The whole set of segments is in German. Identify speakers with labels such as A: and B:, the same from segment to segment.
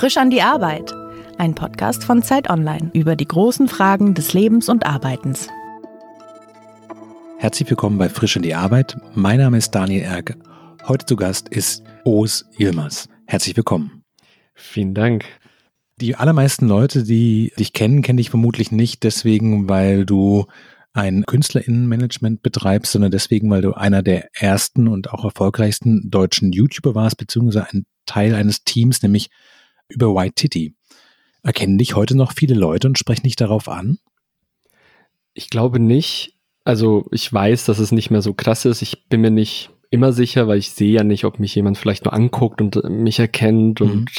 A: Frisch an die Arbeit. Ein Podcast von Zeit Online über die großen Fragen des Lebens und Arbeitens.
B: Herzlich willkommen bei Frisch an die Arbeit. Mein Name ist Daniel Erke. Heute zu Gast ist Oos Yilmaz. Herzlich willkommen.
C: Vielen Dank.
B: Die allermeisten Leute, die dich kennen, kennen dich vermutlich nicht deswegen, weil du ein Künstlerinnenmanagement betreibst, sondern deswegen, weil du einer der ersten und auch erfolgreichsten deutschen YouTuber warst, beziehungsweise ein Teil eines Teams, nämlich über White Titty. Erkennen dich heute noch viele Leute und sprechen dich darauf an?
C: Ich glaube nicht. Also ich weiß, dass es nicht mehr so krass ist. Ich bin mir nicht immer sicher, weil ich sehe ja nicht, ob mich jemand vielleicht nur anguckt und mich erkennt mhm. und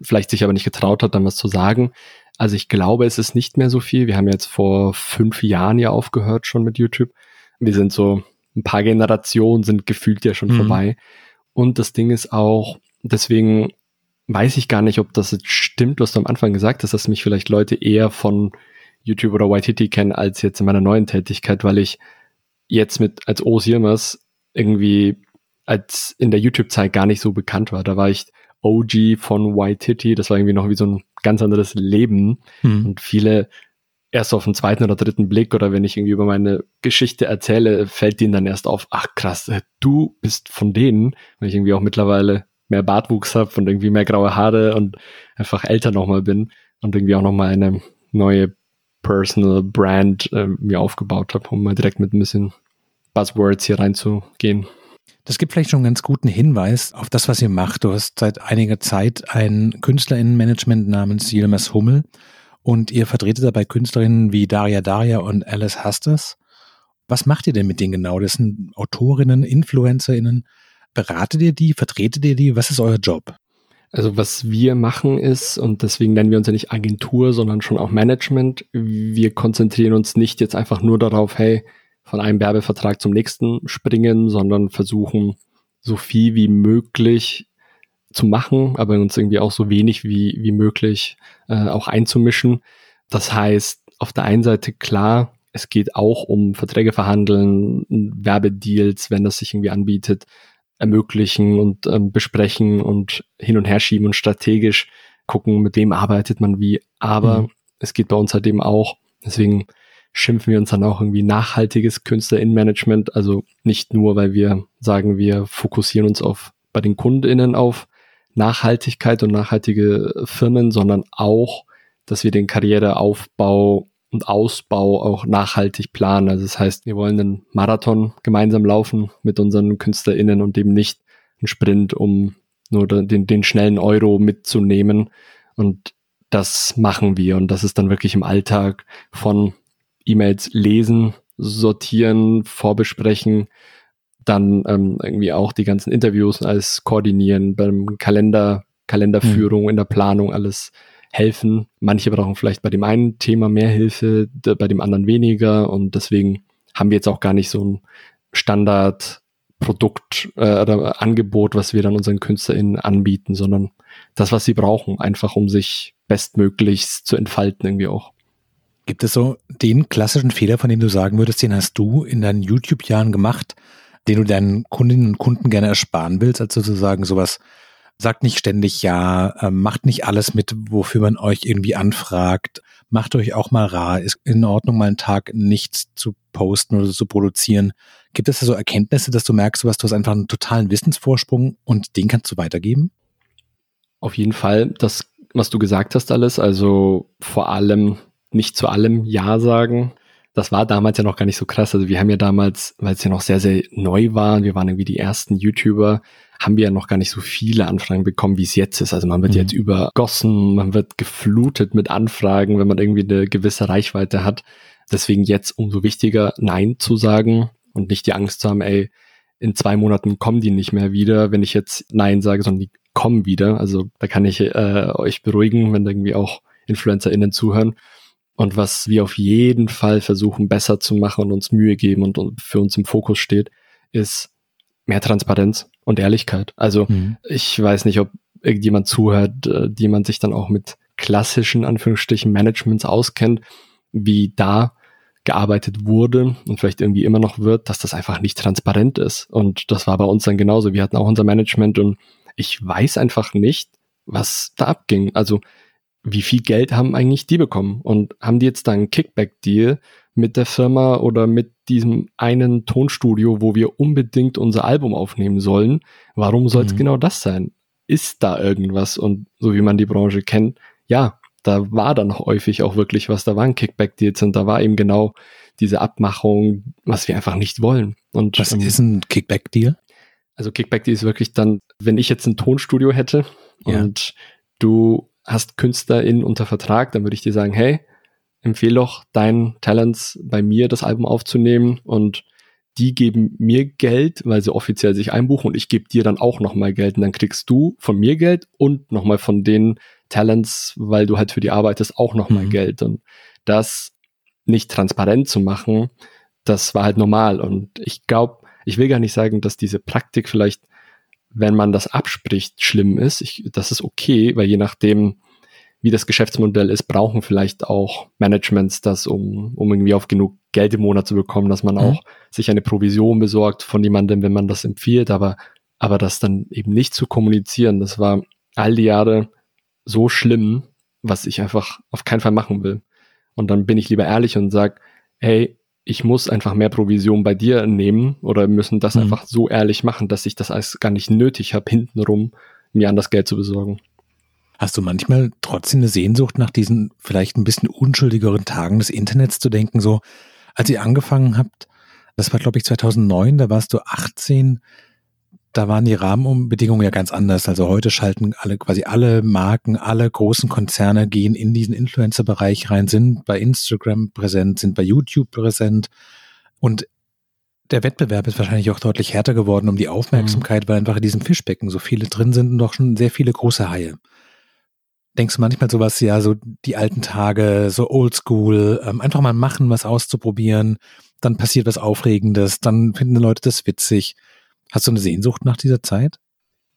C: vielleicht sich aber nicht getraut hat, dann was zu sagen. Also ich glaube, es ist nicht mehr so viel. Wir haben jetzt vor fünf Jahren ja aufgehört schon mit YouTube. Wir sind so ein paar Generationen sind gefühlt ja schon mhm. vorbei. Und das Ding ist auch, deswegen weiß ich gar nicht, ob das jetzt stimmt, was du am Anfang gesagt hast, dass mich vielleicht Leute eher von YouTube oder YTT kennen als jetzt in meiner neuen Tätigkeit, weil ich jetzt mit als Yilmaz irgendwie als in der YouTube-Zeit gar nicht so bekannt war. Da war ich OG von YTT, das war irgendwie noch wie so ein ganz anderes Leben hm. und viele erst auf den zweiten oder dritten Blick oder wenn ich irgendwie über meine Geschichte erzähle, fällt denen dann erst auf, ach krass, du bist von denen, weil ich irgendwie auch mittlerweile mehr Bartwuchs habe und irgendwie mehr graue Haare und einfach älter nochmal bin und irgendwie auch nochmal eine neue Personal Brand äh, mir aufgebaut habe, um mal direkt mit ein bisschen Buzzwords hier reinzugehen.
B: Das gibt vielleicht schon einen ganz guten Hinweis auf das, was ihr macht. Du hast seit einiger Zeit ein Künstlerinnenmanagement namens Yilmaz Hummel und ihr vertretet dabei Künstlerinnen wie Daria Daria und Alice Hasters. Was macht ihr denn mit denen genau? Das sind Autorinnen, InfluencerInnen, Beratet ihr die? Vertretet ihr die? Was ist euer Job?
C: Also was wir machen ist, und deswegen nennen wir uns ja nicht Agentur, sondern schon auch Management, wir konzentrieren uns nicht jetzt einfach nur darauf, hey, von einem Werbevertrag zum nächsten springen, sondern versuchen so viel wie möglich zu machen, aber uns irgendwie auch so wenig wie, wie möglich äh, auch einzumischen. Das heißt, auf der einen Seite klar, es geht auch um Verträge verhandeln, Werbedeals, wenn das sich irgendwie anbietet ermöglichen und ähm, besprechen und hin und her schieben und strategisch gucken, mit wem arbeitet man wie. Aber mhm. es geht bei uns halt eben auch, deswegen schimpfen wir uns dann auch irgendwie nachhaltiges Künstlerinnenmanagement. Also nicht nur, weil wir sagen, wir fokussieren uns auf bei den KundInnen auf Nachhaltigkeit und nachhaltige Firmen, sondern auch, dass wir den Karriereaufbau und Ausbau auch nachhaltig planen. Also das heißt, wir wollen einen Marathon gemeinsam laufen mit unseren KünstlerInnen und eben nicht einen Sprint, um nur den, den schnellen Euro mitzunehmen. Und das machen wir. Und das ist dann wirklich im Alltag von E-Mails lesen, sortieren, vorbesprechen, dann ähm, irgendwie auch die ganzen Interviews als koordinieren, beim Kalender, Kalenderführung, mhm. in der Planung alles helfen. Manche brauchen vielleicht bei dem einen Thema mehr Hilfe, bei dem anderen weniger und deswegen haben wir jetzt auch gar nicht so ein Standardprodukt äh, oder Angebot, was wir dann unseren KünstlerInnen anbieten, sondern das, was sie brauchen, einfach um sich bestmöglichst zu entfalten irgendwie auch.
B: Gibt es so den klassischen Fehler, von dem du sagen würdest, den hast du in deinen YouTube-Jahren gemacht, den du deinen Kundinnen und Kunden gerne ersparen willst, also sozusagen sowas sagt nicht ständig ja, äh, macht nicht alles mit, wofür man euch irgendwie anfragt. Macht euch auch mal rar. Ist in Ordnung, mal einen Tag nichts zu posten oder zu produzieren. Gibt es da so Erkenntnisse, dass du merkst, du hast, du hast einfach einen totalen Wissensvorsprung und den kannst du weitergeben?
C: Auf jeden Fall, das, was du gesagt hast, alles, also vor allem nicht zu allem Ja sagen. Das war damals ja noch gar nicht so krass. Also wir haben ja damals, weil es ja noch sehr, sehr neu war, wir waren irgendwie die ersten YouTuber, haben wir ja noch gar nicht so viele Anfragen bekommen, wie es jetzt ist. Also man wird mhm. jetzt übergossen, man wird geflutet mit Anfragen, wenn man irgendwie eine gewisse Reichweite hat. Deswegen jetzt umso wichtiger, Nein zu sagen und nicht die Angst zu haben, ey, in zwei Monaten kommen die nicht mehr wieder, wenn ich jetzt Nein sage, sondern die kommen wieder. Also da kann ich äh, euch beruhigen, wenn irgendwie auch InfluencerInnen zuhören. Und was wir auf jeden Fall versuchen besser zu machen und uns Mühe geben und, und für uns im Fokus steht, ist mehr Transparenz und Ehrlichkeit. Also mhm. ich weiß nicht, ob irgendjemand zuhört, äh, die man sich dann auch mit klassischen Anführungsstrichen Managements auskennt, wie da gearbeitet wurde und vielleicht irgendwie immer noch wird, dass das einfach nicht transparent ist. Und das war bei uns dann genauso. Wir hatten auch unser Management und ich weiß einfach nicht, was da abging. Also wie viel Geld haben eigentlich die bekommen? Und haben die jetzt da einen Kickback-Deal mit der Firma oder mit diesem einen Tonstudio, wo wir unbedingt unser Album aufnehmen sollen? Warum soll es mhm. genau das sein? Ist da irgendwas? Und so wie man die Branche kennt, ja, da war dann häufig auch wirklich was, da waren Kickback-Deals und da war eben genau diese Abmachung, was wir einfach nicht wollen. Und,
B: was ähm, ist ein Kickback-Deal?
C: Also Kickback-Deal ist wirklich dann, wenn ich jetzt ein Tonstudio hätte ja. und du hast KünstlerInnen unter Vertrag, dann würde ich dir sagen, hey, empfehle doch deinen Talents bei mir das Album aufzunehmen und die geben mir Geld, weil sie offiziell sich einbuchen und ich gebe dir dann auch nochmal Geld und dann kriegst du von mir Geld und nochmal von den Talents, weil du halt für die arbeitest, auch nochmal mhm. Geld und das nicht transparent zu machen, das war halt normal und ich glaube, ich will gar nicht sagen, dass diese Praktik vielleicht wenn man das abspricht, schlimm ist. Ich, das ist okay, weil je nachdem, wie das Geschäftsmodell ist, brauchen vielleicht auch Managements das, um, um irgendwie auf genug Geld im Monat zu bekommen, dass man mhm. auch sich eine Provision besorgt von jemandem, wenn man das empfiehlt, aber, aber das dann eben nicht zu kommunizieren, das war all die Jahre so schlimm, was ich einfach auf keinen Fall machen will. Und dann bin ich lieber ehrlich und sag, hey, ich muss einfach mehr Provision bei dir nehmen oder müssen das mhm. einfach so ehrlich machen, dass ich das alles gar nicht nötig habe, hintenrum mir an das Geld zu besorgen.
B: Hast du manchmal trotzdem eine Sehnsucht nach diesen vielleicht ein bisschen unschuldigeren Tagen des Internets zu denken, so als ihr angefangen habt, das war glaube ich 2009, da warst du 18, da waren die Rahmenbedingungen ja ganz anders. Also heute schalten alle, quasi alle Marken, alle großen Konzerne gehen in diesen Influencer-Bereich rein, sind bei Instagram präsent, sind bei YouTube präsent. Und der Wettbewerb ist wahrscheinlich auch deutlich härter geworden um die Aufmerksamkeit, mhm. weil einfach in diesem Fischbecken so viele drin sind und doch schon sehr viele große Haie. Denkst du manchmal sowas, ja, so die alten Tage, so oldschool, ähm, einfach mal machen, was auszuprobieren, dann passiert was Aufregendes, dann finden die Leute das witzig. Hast du eine Sehnsucht nach dieser Zeit?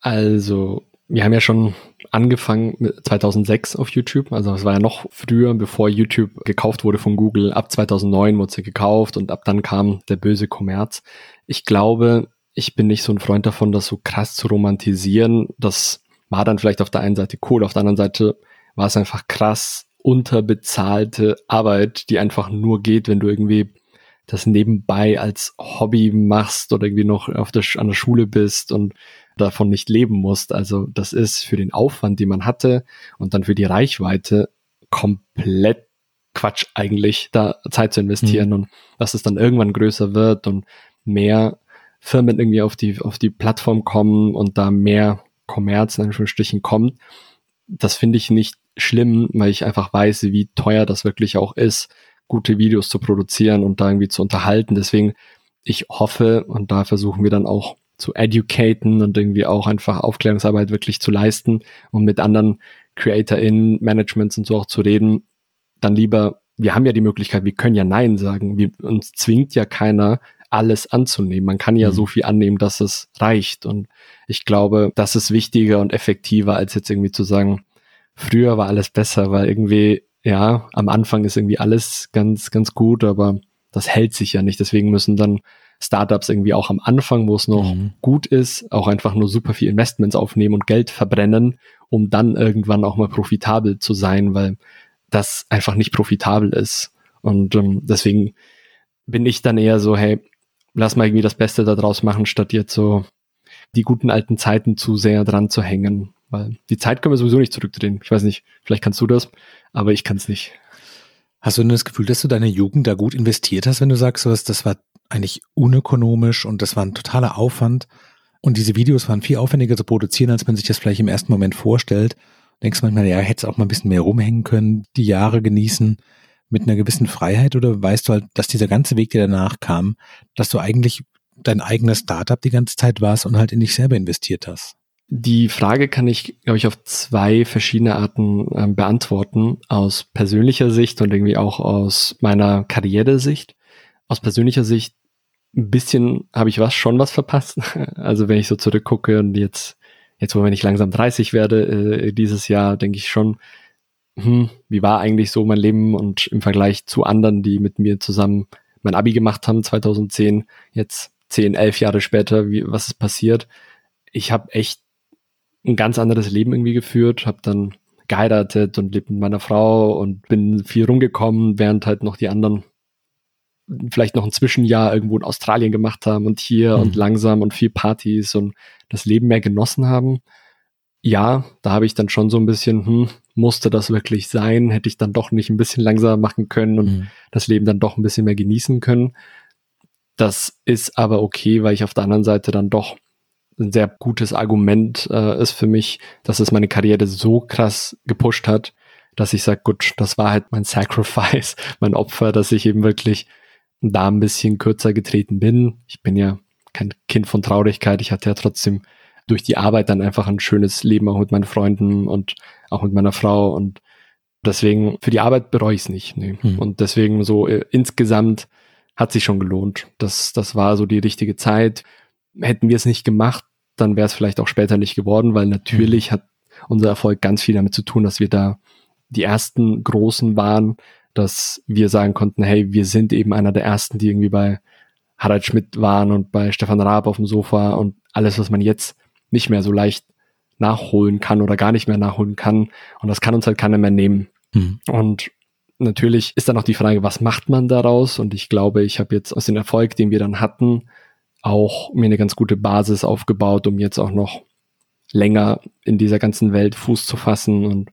C: Also, wir haben ja schon angefangen mit 2006 auf YouTube. Also es war ja noch früher, bevor YouTube gekauft wurde von Google. Ab 2009 wurde sie gekauft und ab dann kam der böse Kommerz. Ich glaube, ich bin nicht so ein Freund davon, das so krass zu romantisieren. Das war dann vielleicht auf der einen Seite cool, auf der anderen Seite war es einfach krass unterbezahlte Arbeit, die einfach nur geht, wenn du irgendwie das nebenbei als Hobby machst oder irgendwie noch auf der, an der Schule bist und davon nicht leben musst. Also das ist für den Aufwand, den man hatte und dann für die Reichweite komplett Quatsch eigentlich, da Zeit zu investieren mhm. und dass es dann irgendwann größer wird und mehr Firmen irgendwie auf die, auf die Plattform kommen und da mehr Kommerz in Anführungsstrichen kommt. Das finde ich nicht schlimm, weil ich einfach weiß, wie teuer das wirklich auch ist gute Videos zu produzieren und da irgendwie zu unterhalten. Deswegen, ich hoffe, und da versuchen wir dann auch zu educaten und irgendwie auch einfach Aufklärungsarbeit wirklich zu leisten und mit anderen CreatorInnen, Managements und so auch zu reden, dann lieber, wir haben ja die Möglichkeit, wir können ja Nein sagen. Wir, uns zwingt ja keiner, alles anzunehmen. Man kann ja mhm. so viel annehmen, dass es reicht. Und ich glaube, das ist wichtiger und effektiver, als jetzt irgendwie zu sagen, früher war alles besser, weil irgendwie ja, am Anfang ist irgendwie alles ganz, ganz gut, aber das hält sich ja nicht. Deswegen müssen dann Startups irgendwie auch am Anfang, wo es noch mhm. gut ist, auch einfach nur super viel Investments aufnehmen und Geld verbrennen, um dann irgendwann auch mal profitabel zu sein, weil das einfach nicht profitabel ist. Und ähm, deswegen bin ich dann eher so, hey, lass mal irgendwie das Beste daraus machen, statt jetzt so die guten alten Zeiten zu sehr dran zu hängen. Weil die Zeit können wir sowieso nicht zurückdrehen. Ich weiß nicht, vielleicht kannst du das aber ich kann es nicht.
B: Hast du denn das Gefühl, dass du deine Jugend da gut investiert hast, wenn du sagst, sowas, das war eigentlich unökonomisch und das war ein totaler Aufwand und diese Videos waren viel aufwendiger zu produzieren, als man sich das vielleicht im ersten Moment vorstellt. Denkst du manchmal, ja, hättest auch mal ein bisschen mehr rumhängen können, die Jahre genießen mit einer gewissen Freiheit oder weißt du halt, dass dieser ganze Weg, der danach kam, dass du eigentlich dein eigenes Startup die ganze Zeit warst und halt in dich selber investiert hast?
C: Die Frage kann ich, glaube ich, auf zwei verschiedene Arten ähm, beantworten. Aus persönlicher Sicht und irgendwie auch aus meiner Karrieresicht. Aus persönlicher Sicht ein bisschen habe ich was schon was verpasst. Also wenn ich so zurückgucke und jetzt, jetzt wo wenn ich langsam 30 werde, äh, dieses Jahr, denke ich schon, hm, wie war eigentlich so mein Leben und im Vergleich zu anderen, die mit mir zusammen mein Abi gemacht haben, 2010, jetzt 10, 11 Jahre später, wie, was ist passiert? Ich habe echt ein ganz anderes Leben irgendwie geführt, habe dann geheiratet und lebt mit meiner Frau und bin viel rumgekommen, während halt noch die anderen vielleicht noch ein Zwischenjahr irgendwo in Australien gemacht haben und hier mhm. und langsam und viel Partys und das Leben mehr genossen haben. Ja, da habe ich dann schon so ein bisschen, hm, musste das wirklich sein? Hätte ich dann doch nicht ein bisschen langsamer machen können und mhm. das Leben dann doch ein bisschen mehr genießen können. Das ist aber okay, weil ich auf der anderen Seite dann doch ein sehr gutes Argument äh, ist für mich, dass es meine Karriere so krass gepusht hat, dass ich sage, gut, das war halt mein Sacrifice, mein Opfer, dass ich eben wirklich da ein bisschen kürzer getreten bin. Ich bin ja kein Kind von Traurigkeit. Ich hatte ja trotzdem durch die Arbeit dann einfach ein schönes Leben auch mit meinen Freunden und auch mit meiner Frau und deswegen für die Arbeit bereue ich es nicht. Nee. Hm. Und deswegen so äh, insgesamt hat sich schon gelohnt. Das, das war so die richtige Zeit. Hätten wir es nicht gemacht, dann wäre es vielleicht auch später nicht geworden, weil natürlich hm. hat unser Erfolg ganz viel damit zu tun, dass wir da die ersten Großen waren, dass wir sagen konnten, hey, wir sind eben einer der ersten, die irgendwie bei Harald Schmidt waren und bei Stefan Raab auf dem Sofa und alles, was man jetzt nicht mehr so leicht nachholen kann oder gar nicht mehr nachholen kann. Und das kann uns halt keiner mehr nehmen. Mhm. Und natürlich ist dann noch die Frage, was macht man daraus? Und ich glaube, ich habe jetzt aus dem Erfolg, den wir dann hatten, auch mir eine ganz gute Basis aufgebaut, um jetzt auch noch länger in dieser ganzen Welt Fuß zu fassen und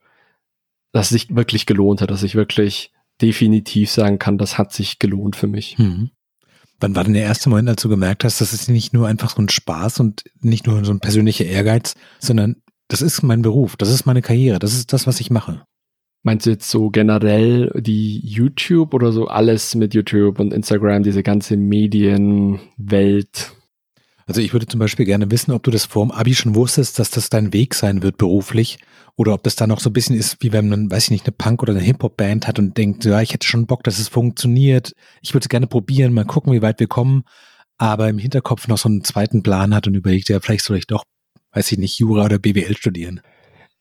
C: dass es sich wirklich gelohnt hat, dass ich wirklich definitiv sagen kann, das hat sich gelohnt für mich. Hm.
B: Wann war denn der erste Moment, als du gemerkt hast, das ist nicht nur einfach so ein Spaß und nicht nur so ein persönlicher Ehrgeiz, sondern das ist mein Beruf, das ist meine Karriere, das ist das, was ich mache?
C: Meinst du jetzt so generell die YouTube oder so alles mit YouTube und Instagram, diese ganze Medienwelt?
B: Also ich würde zum Beispiel gerne wissen, ob du das vorm Abi schon wusstest, dass das dein Weg sein wird beruflich oder ob das da noch so ein bisschen ist, wie wenn man, weiß ich nicht, eine Punk- oder eine Hip-Hop-Band hat und denkt, ja, ich hätte schon Bock, dass es funktioniert. Ich würde es gerne probieren, mal gucken, wie weit wir kommen. Aber im Hinterkopf noch so einen zweiten Plan hat und überlegt, ja, vielleicht soll ich doch, weiß ich nicht, Jura oder BWL studieren.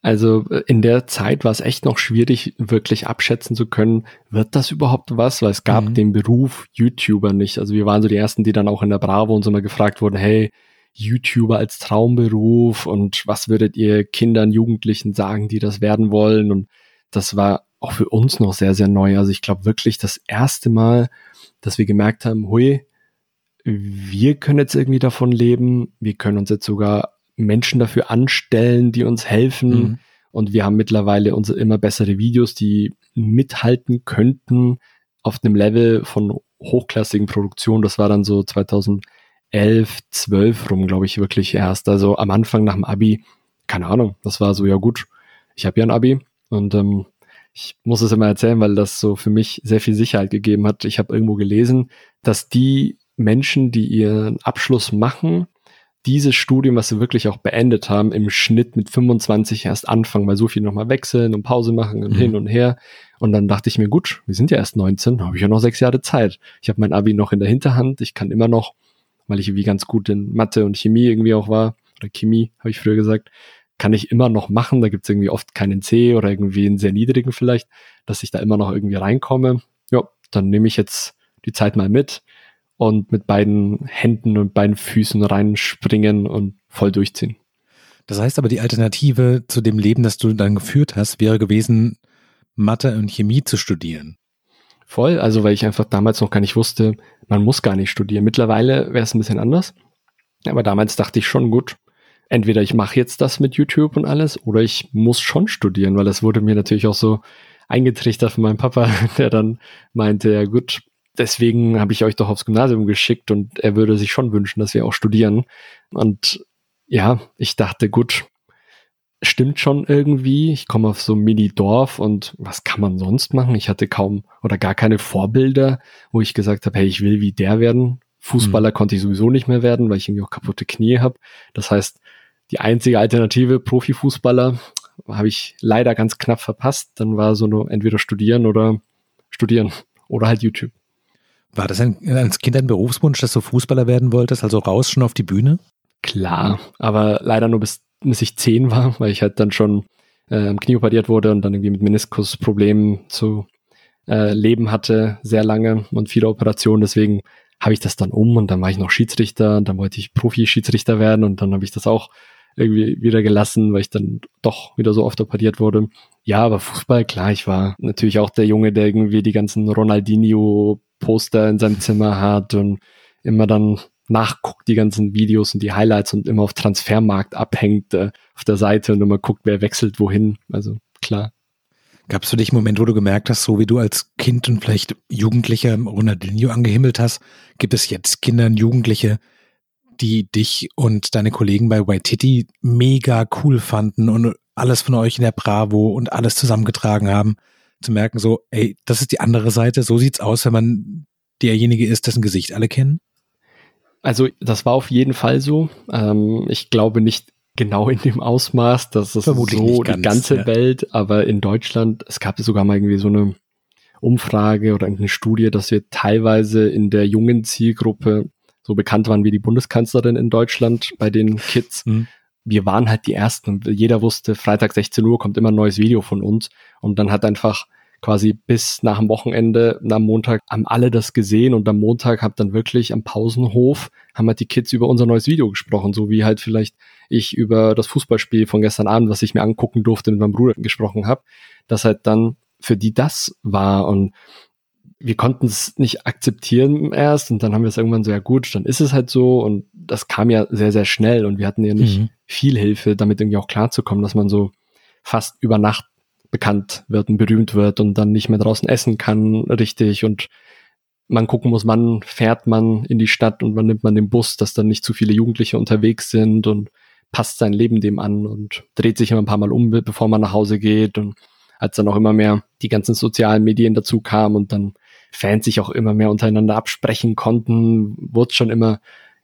C: Also äh, in der Zeit war es echt noch schwierig, wirklich abschätzen zu können, wird das überhaupt was? Weil es gab mhm. den Beruf YouTuber nicht. Also wir waren so die ersten, die dann auch in der Bravo uns immer gefragt wurden, hey, YouTuber als Traumberuf und was würdet ihr Kindern, Jugendlichen sagen, die das werden wollen? Und das war auch für uns noch sehr, sehr neu. Also ich glaube wirklich das erste Mal, dass wir gemerkt haben, hui, wir können jetzt irgendwie davon leben. Wir können uns jetzt sogar Menschen dafür anstellen, die uns helfen. Mhm. Und wir haben mittlerweile unsere immer bessere Videos, die mithalten könnten auf einem Level von hochklassigen Produktionen. Das war dann so 2000 elf, zwölf rum, glaube ich, wirklich erst. Also am Anfang nach dem Abi, keine Ahnung, das war so, ja gut, ich habe ja ein Abi und ähm, ich muss es immer erzählen, weil das so für mich sehr viel Sicherheit gegeben hat. Ich habe irgendwo gelesen, dass die Menschen, die ihren Abschluss machen, dieses Studium, was sie wirklich auch beendet haben, im Schnitt mit 25 erst anfangen, weil so viel nochmal wechseln und Pause machen und mhm. hin und her. Und dann dachte ich mir, gut, wir sind ja erst 19, habe ich ja noch sechs Jahre Zeit. Ich habe mein Abi noch in der Hinterhand, ich kann immer noch weil ich irgendwie ganz gut in Mathe und Chemie irgendwie auch war, oder Chemie, habe ich früher gesagt, kann ich immer noch machen. Da gibt es irgendwie oft keinen C oder irgendwie einen sehr niedrigen vielleicht, dass ich da immer noch irgendwie reinkomme. Ja, dann nehme ich jetzt die Zeit mal mit und mit beiden Händen und beiden Füßen reinspringen und voll durchziehen.
B: Das heißt aber, die Alternative zu dem Leben, das du dann geführt hast, wäre gewesen, Mathe und Chemie zu studieren.
C: Voll, also weil ich einfach damals noch gar nicht wusste, man muss gar nicht studieren. Mittlerweile wäre es ein bisschen anders. Aber damals dachte ich schon, gut, entweder ich mache jetzt das mit YouTube und alles oder ich muss schon studieren, weil das wurde mir natürlich auch so eingetrichtert von meinem Papa, der dann meinte, ja gut, deswegen habe ich euch doch aufs Gymnasium geschickt und er würde sich schon wünschen, dass wir auch studieren. Und ja, ich dachte, gut, stimmt schon irgendwie. Ich komme auf so ein Mini-Dorf und was kann man sonst machen? Ich hatte kaum oder gar keine Vorbilder, wo ich gesagt habe, hey, ich will wie der werden. Fußballer mhm. konnte ich sowieso nicht mehr werden, weil ich irgendwie auch kaputte Knie habe. Das heißt, die einzige Alternative, Profifußballer, habe ich leider ganz knapp verpasst. Dann war so nur entweder studieren oder studieren oder halt YouTube.
B: War das ein, als Kind ein Berufswunsch, dass du Fußballer werden wolltest, also raus schon auf die Bühne?
C: Klar, aber leider nur bis bis ich zehn war, weil ich halt dann schon äh, Knie operiert wurde und dann irgendwie mit Meniskusproblemen zu äh, leben hatte, sehr lange und viele Operationen. Deswegen habe ich das dann um und dann war ich noch Schiedsrichter und dann wollte ich Profi-Schiedsrichter werden und dann habe ich das auch irgendwie wieder gelassen, weil ich dann doch wieder so oft operiert wurde. Ja, aber Fußball, klar, ich war natürlich auch der Junge, der irgendwie die ganzen Ronaldinho-Poster in seinem Zimmer hat und immer dann nachguckt die ganzen Videos und die Highlights und immer auf Transfermarkt abhängt äh, auf der Seite und immer guckt, wer wechselt wohin. Also klar.
B: Gab es für dich einen Moment, wo du gemerkt hast, so wie du als Kind und vielleicht Jugendlicher Ronaldinho angehimmelt hast, gibt es jetzt Kinder und Jugendliche, die dich und deine Kollegen bei Waititi mega cool fanden und alles von euch in der Bravo und alles zusammengetragen haben, zu merken so, ey, das ist die andere Seite, so sieht's aus, wenn man derjenige ist, dessen Gesicht alle kennen?
C: Also das war auf jeden Fall so. Ähm, ich glaube nicht genau in dem Ausmaß, dass es Vermutlich so ganz, die ganze ja. Welt, aber in Deutschland, es gab sogar mal irgendwie so eine Umfrage oder eine Studie, dass wir teilweise in der jungen Zielgruppe so bekannt waren wie die Bundeskanzlerin in Deutschland bei den Kids. Mhm. Wir waren halt die Ersten. Und jeder wusste, Freitag 16 Uhr kommt immer ein neues Video von uns. Und dann hat einfach quasi bis nach dem Wochenende, am Montag haben alle das gesehen. Und am Montag hab dann wirklich am Pausenhof haben halt die Kids über unser neues Video gesprochen, so wie halt vielleicht ich über das Fußballspiel von gestern Abend, was ich mir angucken durfte, mit meinem Bruder gesprochen habe, dass halt dann für die das war. Und wir konnten es nicht akzeptieren erst und dann haben wir es irgendwann so, ja gut, dann ist es halt so und das kam ja sehr, sehr schnell und wir hatten ja nicht mhm. viel Hilfe, damit irgendwie auch klarzukommen, dass man so fast über Nacht bekannt wird und berühmt wird und dann nicht mehr draußen essen kann, richtig. Und man gucken muss, wann fährt man in die Stadt und wann nimmt man den Bus, dass dann nicht zu viele Jugendliche unterwegs sind und passt sein Leben dem an und dreht sich immer ein paar Mal um, bevor man nach Hause geht. Und als dann auch immer mehr die ganzen sozialen Medien dazu kamen und dann Fans sich auch immer mehr untereinander absprechen konnten, wurde schon immer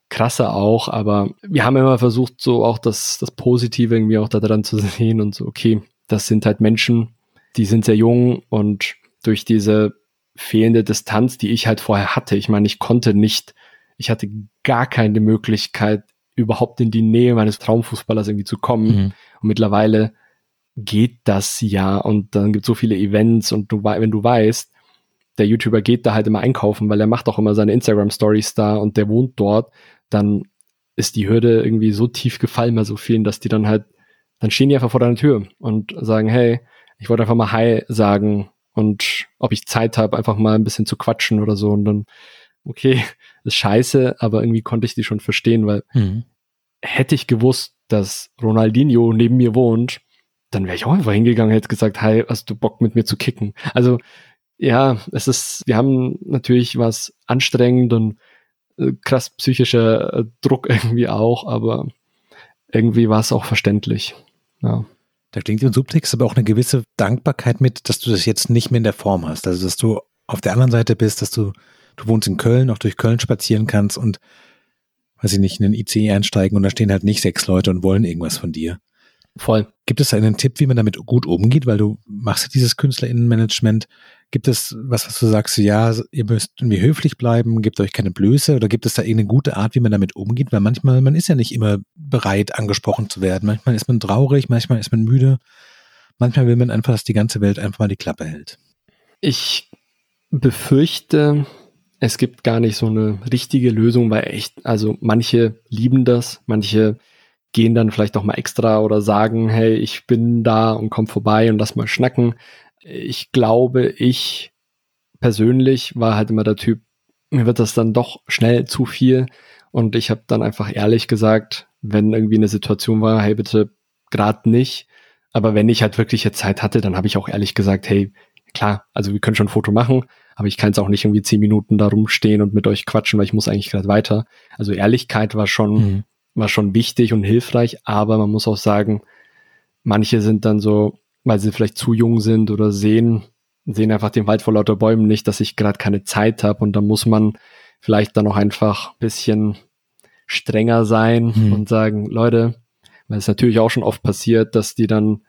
C: krasser auch, aber wir haben immer versucht, so auch das, das Positive irgendwie auch daran zu sehen und so, okay, das sind halt Menschen, die sind sehr jung und durch diese fehlende Distanz, die ich halt vorher hatte, ich meine, ich konnte nicht, ich hatte gar keine Möglichkeit, überhaupt in die Nähe meines Traumfußballers irgendwie zu kommen. Mhm. Und mittlerweile geht das ja und dann gibt es so viele Events und du, wenn du weißt, der YouTuber geht da halt immer einkaufen, weil er macht auch immer seine Instagram-Stories da und der wohnt dort, dann ist die Hürde irgendwie so tief gefallen bei so vielen, dass die dann halt dann stehen die einfach vor deiner Tür und sagen, hey, ich wollte einfach mal Hi sagen und ob ich Zeit habe, einfach mal ein bisschen zu quatschen oder so. Und dann, okay, ist scheiße, aber irgendwie konnte ich die schon verstehen, weil mhm. hätte ich gewusst, dass Ronaldinho neben mir wohnt, dann wäre ich auch einfach hingegangen, hätte gesagt, hi, hast du Bock mit mir zu kicken? Also ja, es ist, wir haben natürlich was anstrengend und äh, krass psychischer äh, Druck irgendwie auch, aber irgendwie war es auch verständlich. Ja.
B: Da klingt im Subtext aber auch eine gewisse Dankbarkeit mit, dass du das jetzt nicht mehr in der Form hast. Also, dass du auf der anderen Seite bist, dass du, du wohnst in Köln, auch durch Köln spazieren kannst und, weiß ich nicht, in den ICE einsteigen und da stehen halt nicht sechs Leute und wollen irgendwas von dir.
C: Voll.
B: Gibt es einen Tipp, wie man damit gut umgeht? Weil du machst dieses KünstlerInnenmanagement. Gibt es was, was du sagst, ja, ihr müsst irgendwie höflich bleiben, gebt euch keine Blöße oder gibt es da irgendeine gute Art, wie man damit umgeht? Weil manchmal, man ist ja nicht immer bereit, angesprochen zu werden. Manchmal ist man traurig, manchmal ist man müde. Manchmal will man einfach, dass die ganze Welt einfach mal die Klappe hält.
C: Ich befürchte, es gibt gar nicht so eine richtige Lösung, weil echt, also manche lieben das, manche gehen dann vielleicht auch mal extra oder sagen, hey, ich bin da und komm vorbei und lass mal schnacken ich glaube, ich persönlich war halt immer der Typ, mir wird das dann doch schnell zu viel und ich habe dann einfach ehrlich gesagt, wenn irgendwie eine Situation war, hey bitte gerade nicht, aber wenn ich halt wirkliche Zeit hatte, dann habe ich auch ehrlich gesagt, hey klar, also wir können schon ein Foto machen, aber ich kann jetzt auch nicht irgendwie zehn Minuten da rumstehen und mit euch quatschen, weil ich muss eigentlich gerade weiter. Also Ehrlichkeit war schon mhm. war schon wichtig und hilfreich, aber man muss auch sagen, manche sind dann so, weil sie vielleicht zu jung sind oder sehen, sehen einfach den Wald vor lauter Bäumen nicht, dass ich gerade keine Zeit habe und da muss man vielleicht dann auch einfach ein bisschen strenger sein hm. und sagen, Leute, weil es natürlich auch schon oft passiert, dass die dann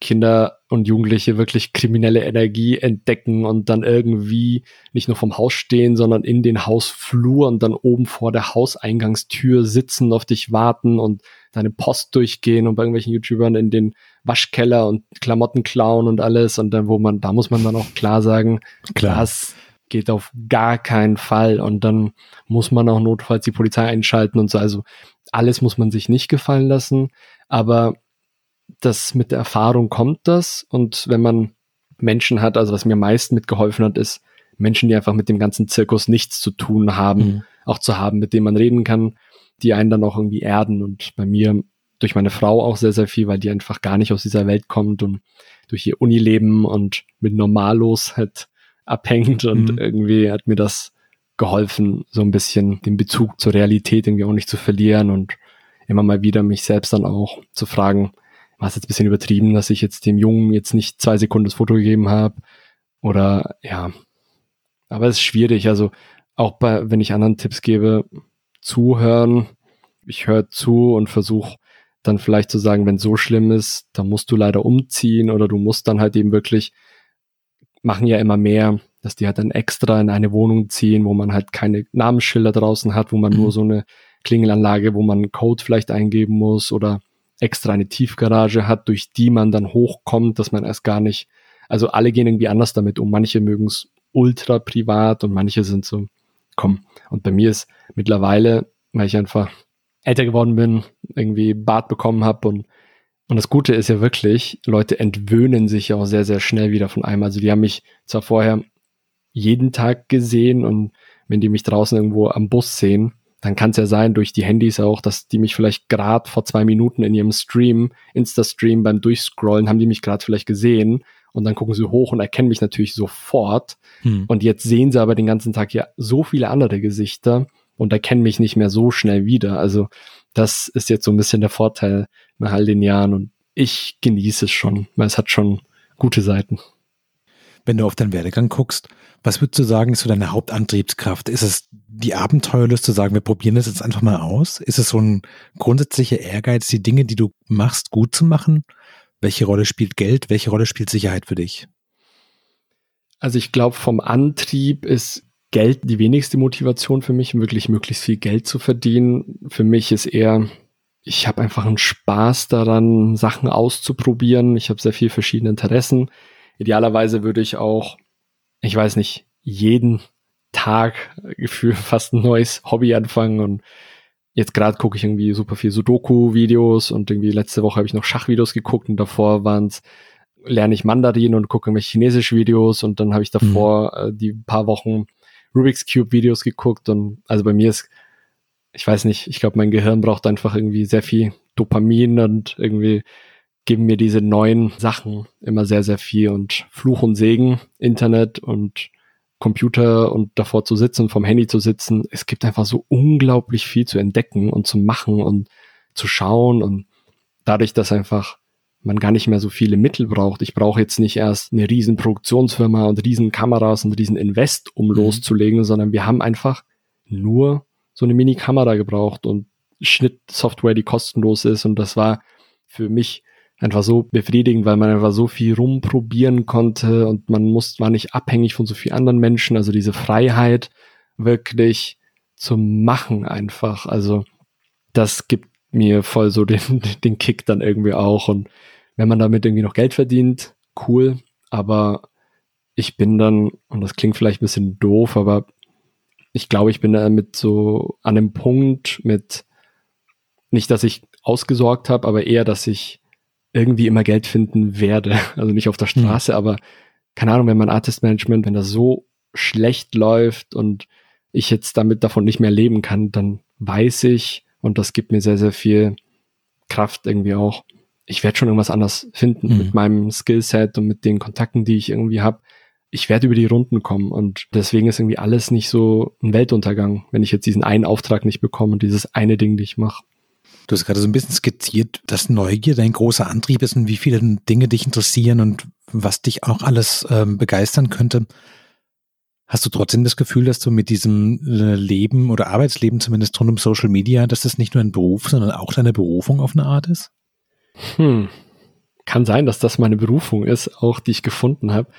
C: Kinder und Jugendliche wirklich kriminelle Energie entdecken und dann irgendwie nicht nur vom Haus stehen, sondern in den Hausflur und dann oben vor der Hauseingangstür sitzen, auf dich warten und deine Post durchgehen und bei irgendwelchen YouTubern in den Waschkeller und Klamotten klauen und alles und dann, wo man, da muss man dann auch klar sagen, klar. das geht auf gar keinen Fall. Und dann muss man auch notfalls die Polizei einschalten und so. Also alles muss man sich nicht gefallen lassen. Aber das mit der Erfahrung kommt das. Und wenn man Menschen hat, also was mir am meisten mitgeholfen hat, ist Menschen, die einfach mit dem ganzen Zirkus nichts zu tun haben, mhm. auch zu haben, mit denen man reden kann, die einen dann auch irgendwie erden. Und bei mir durch meine Frau auch sehr, sehr viel, weil die einfach gar nicht aus dieser Welt kommt und durch ihr Unileben und mit Normalos halt abhängt und mhm. irgendwie hat mir das geholfen, so ein bisschen den Bezug zur Realität irgendwie auch nicht zu verlieren und immer mal wieder mich selbst dann auch zu fragen, war es jetzt ein bisschen übertrieben, dass ich jetzt dem Jungen jetzt nicht zwei Sekunden das Foto gegeben habe. Oder ja, aber es ist schwierig, also auch bei, wenn ich anderen Tipps gebe, zuhören, ich höre zu und versuche dann vielleicht zu sagen, wenn so schlimm ist, dann musst du leider umziehen oder du musst dann halt eben wirklich, machen ja immer mehr, dass die halt dann extra in eine Wohnung ziehen, wo man halt keine Namensschilder draußen hat, wo man mhm. nur so eine Klingelanlage, wo man Code vielleicht eingeben muss oder extra eine Tiefgarage hat, durch die man dann hochkommt, dass man erst gar nicht, also alle gehen irgendwie anders damit um. Manche mögen es ultra privat und manche sind so, komm. Und bei mir ist mittlerweile, weil ich einfach älter geworden bin, irgendwie Bart bekommen habe und und das Gute ist ja wirklich, Leute entwöhnen sich auch sehr, sehr schnell wieder von einem. Also die haben mich zwar vorher jeden Tag gesehen und wenn die mich draußen irgendwo am Bus sehen, dann kann es ja sein, durch die Handys auch, dass die mich vielleicht gerade vor zwei Minuten in ihrem Stream, Insta-Stream beim Durchscrollen, haben die mich gerade vielleicht gesehen und dann gucken sie hoch und erkennen mich natürlich sofort. Hm. Und jetzt sehen sie aber den ganzen Tag ja so viele andere Gesichter und erkennen mich nicht mehr so schnell wieder. Also das ist jetzt so ein bisschen der Vorteil nach all den Jahren und ich genieße es schon, weil es hat schon gute Seiten.
B: Wenn du auf deinen Werdegang guckst, was würdest du sagen, ist so deine Hauptantriebskraft? Ist es die Abenteuerlust zu sagen, wir probieren das jetzt einfach mal aus? Ist es so ein grundsätzlicher Ehrgeiz, die Dinge, die du machst, gut zu machen? Welche Rolle spielt Geld? Welche Rolle spielt Sicherheit für dich?
C: Also ich glaube, vom Antrieb ist Geld die wenigste Motivation für mich, wirklich möglichst viel Geld zu verdienen. Für mich ist eher, ich habe einfach einen Spaß daran, Sachen auszuprobieren. Ich habe sehr viel verschiedene Interessen. Idealerweise würde ich auch, ich weiß nicht, jeden Tag für fast ein neues Hobby anfangen und jetzt gerade gucke ich irgendwie super viel Sudoku-Videos und irgendwie letzte Woche habe ich noch Schachvideos geguckt und davor waren es lerne ich Mandarin und gucke mir chinesische Videos und dann habe ich davor mhm. äh, die paar Wochen Rubik's Cube Videos geguckt und also bei mir ist, ich weiß nicht, ich glaube, mein Gehirn braucht einfach irgendwie sehr viel Dopamin und irgendwie geben mir diese neuen Sachen immer sehr, sehr viel und Fluch und Segen, Internet und Computer und davor zu sitzen, vom Handy zu sitzen. Es gibt einfach so unglaublich viel zu entdecken und zu machen und zu schauen und dadurch, dass einfach man gar nicht mehr so viele Mittel braucht. Ich brauche jetzt nicht erst eine riesen Produktionsfirma und riesen Kameras und riesen Invest, um mhm. loszulegen, sondern wir haben einfach nur so eine Mini-Kamera gebraucht und Schnittsoftware, die kostenlos ist. Und das war für mich einfach so befriedigend, weil man einfach so viel rumprobieren konnte und man muss, war nicht abhängig von so vielen anderen Menschen. Also diese Freiheit wirklich zum Machen einfach. Also das gibt mir voll so den, den Kick dann irgendwie auch. Und wenn man damit irgendwie noch Geld verdient, cool. Aber ich bin dann, und das klingt vielleicht ein bisschen doof, aber ich glaube, ich bin da mit so an einem Punkt mit, nicht, dass ich ausgesorgt habe, aber eher, dass ich irgendwie immer Geld finden werde. Also nicht auf der hm. Straße, mhm. aber keine Ahnung, wenn mein Artist Management, wenn das so schlecht läuft und ich jetzt damit davon nicht mehr leben kann, dann weiß ich, und das gibt mir sehr, sehr viel Kraft irgendwie auch, ich werde schon irgendwas anders finden mhm. mit meinem Skillset und mit den Kontakten, die ich irgendwie habe. Ich werde über die Runden kommen und deswegen ist irgendwie alles nicht so ein Weltuntergang, wenn ich jetzt diesen einen Auftrag nicht bekomme und dieses eine Ding, die ich mache.
B: Du hast gerade so ein bisschen skizziert, dass Neugier dein großer Antrieb ist und wie viele Dinge dich interessieren und was dich auch alles ähm, begeistern könnte. Hast du trotzdem das Gefühl, dass du mit diesem äh, Leben oder Arbeitsleben zumindest rund um Social Media, dass das nicht nur ein Beruf, sondern auch deine Berufung auf eine Art ist?
C: Hm. Kann sein, dass das meine Berufung ist, auch die ich gefunden habe.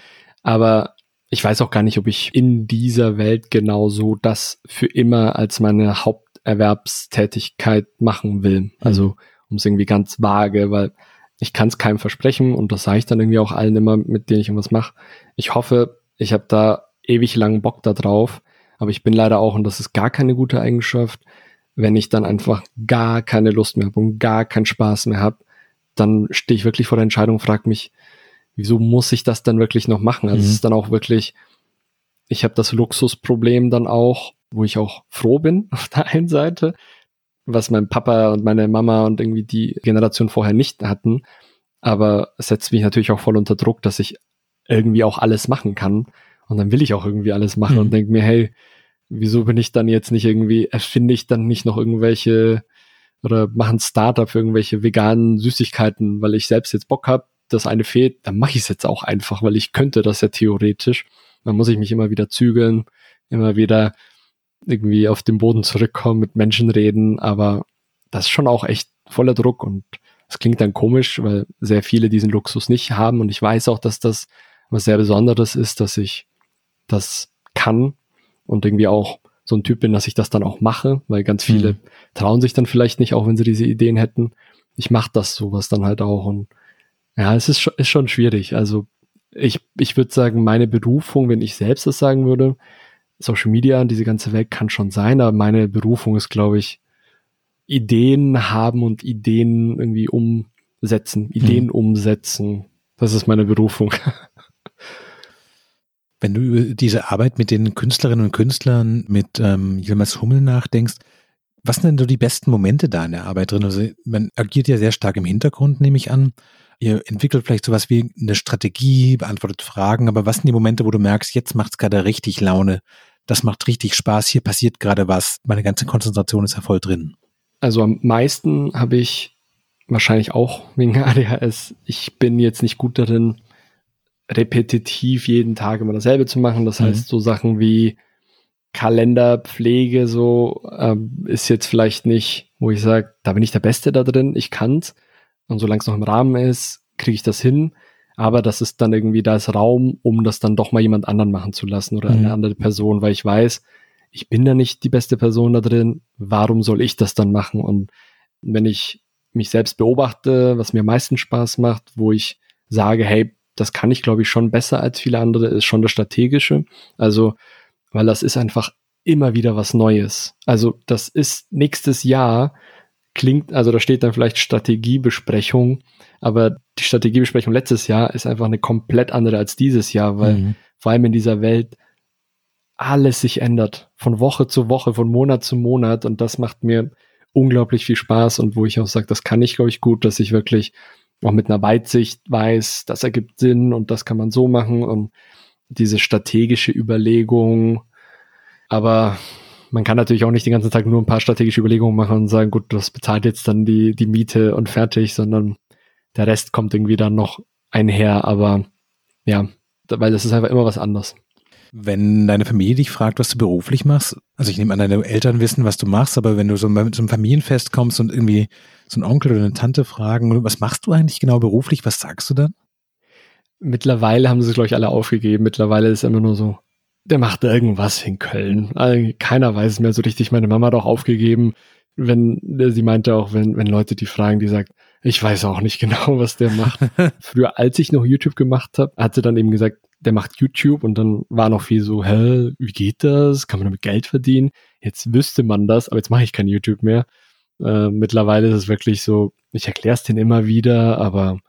C: Aber ich weiß auch gar nicht, ob ich in dieser Welt genau so das für immer als meine Haupterwerbstätigkeit machen will. Mhm. Also um es irgendwie ganz vage, weil ich kann es keinem versprechen und das sage ich dann irgendwie auch allen immer, mit denen ich irgendwas mache. Ich hoffe, ich habe da ewig lang Bock da drauf. Aber ich bin leider auch, und das ist gar keine gute Eigenschaft, wenn ich dann einfach gar keine Lust mehr habe und gar keinen Spaß mehr habe, dann stehe ich wirklich vor der Entscheidung, frage mich, wieso muss ich das dann wirklich noch machen? Also mhm. es ist dann auch wirklich, ich habe das Luxusproblem dann auch, wo ich auch froh bin auf der einen Seite, was mein Papa und meine Mama und irgendwie die Generation vorher nicht hatten. Aber es setzt mich natürlich auch voll unter Druck, dass ich irgendwie auch alles machen kann. Und dann will ich auch irgendwie alles machen mhm. und denke mir, hey, wieso bin ich dann jetzt nicht irgendwie, erfinde ich dann nicht noch irgendwelche oder mache ein Startup für irgendwelche veganen Süßigkeiten, weil ich selbst jetzt Bock habe, das eine fehlt, dann mache ich es jetzt auch einfach, weil ich könnte das ja theoretisch. Dann muss ich mich immer wieder zügeln, immer wieder irgendwie auf den Boden zurückkommen, mit Menschen reden, aber das ist schon auch echt voller Druck und es klingt dann komisch, weil sehr viele diesen Luxus nicht haben und ich weiß auch, dass das was sehr Besonderes ist, dass ich das kann und irgendwie auch so ein Typ bin, dass ich das dann auch mache, weil ganz viele mhm. trauen sich dann vielleicht nicht, auch wenn sie diese Ideen hätten. Ich mache das sowas dann halt auch und ja, es ist, schon, ist schon schwierig. Also ich, ich würde sagen, meine Berufung, wenn ich selbst das sagen würde, Social Media, diese ganze Welt kann schon sein, aber meine Berufung ist, glaube ich, Ideen haben und Ideen irgendwie umsetzen, Ideen mhm. umsetzen. Das ist meine Berufung.
B: Wenn du über diese Arbeit mit den Künstlerinnen und Künstlern, mit ähm, Yilmaz Hummel nachdenkst, was sind denn so die besten Momente da in der Arbeit drin? Also man agiert ja sehr stark im Hintergrund, nehme ich an. Ihr entwickelt vielleicht sowas wie eine Strategie, beantwortet Fragen, aber was sind die Momente, wo du merkst, jetzt macht es gerade richtig Laune, das macht richtig Spaß, hier passiert gerade was, meine ganze Konzentration ist ja voll drin.
C: Also am meisten habe ich wahrscheinlich auch wegen ADHS, ich bin jetzt nicht gut darin, repetitiv jeden Tag immer dasselbe zu machen. Das mhm. heißt, so Sachen wie Kalenderpflege so ähm, ist jetzt vielleicht nicht, wo ich sage, da bin ich der Beste da drin, ich kann's. Und solange es noch im Rahmen ist, kriege ich das hin. Aber das ist dann irgendwie, da ist Raum, um das dann doch mal jemand anderen machen zu lassen oder mhm. eine andere Person, weil ich weiß, ich bin da nicht die beste Person da drin. Warum soll ich das dann machen? Und wenn ich mich selbst beobachte, was mir am meisten Spaß macht, wo ich sage, hey, das kann ich, glaube ich, schon besser als viele andere, ist schon das Strategische. Also, weil das ist einfach immer wieder was Neues. Also, das ist nächstes Jahr klingt, also da steht dann vielleicht Strategiebesprechung, aber die Strategiebesprechung letztes Jahr ist einfach eine komplett andere als dieses Jahr, weil mhm. vor allem in dieser Welt alles sich ändert. Von Woche zu Woche, von Monat zu Monat und das macht mir unglaublich viel Spaß und wo ich auch sage, das kann ich, glaube ich, gut, dass ich wirklich auch mit einer Weitsicht weiß, das ergibt Sinn und das kann man so machen und diese strategische Überlegung. Aber man kann natürlich auch nicht den ganzen Tag nur ein paar strategische Überlegungen machen und sagen, gut, das bezahlt jetzt dann die, die Miete und fertig, sondern der Rest kommt irgendwie dann noch einher. Aber ja, weil das ist einfach immer was anderes.
B: Wenn deine Familie dich fragt, was du beruflich machst, also ich nehme an, deine Eltern wissen, was du machst, aber wenn du so mit so einem Familienfest kommst und irgendwie so ein Onkel oder eine Tante fragen, was machst du eigentlich genau beruflich, was sagst du dann?
C: Mittlerweile haben sie es, glaube ich, alle aufgegeben. Mittlerweile ist es immer nur so, der macht irgendwas in Köln. Also keiner weiß es mehr so richtig. Meine Mama hat auch aufgegeben, wenn sie meinte auch, wenn, wenn Leute die fragen, die sagt, ich weiß auch nicht genau, was der macht. Früher, als ich noch YouTube gemacht habe, hat sie dann eben gesagt, der macht YouTube und dann war noch viel so, hä, wie geht das? Kann man damit Geld verdienen? Jetzt wüsste man das, aber jetzt mache ich kein YouTube mehr. Äh, mittlerweile ist es wirklich so, ich erkläre es denen immer wieder, aber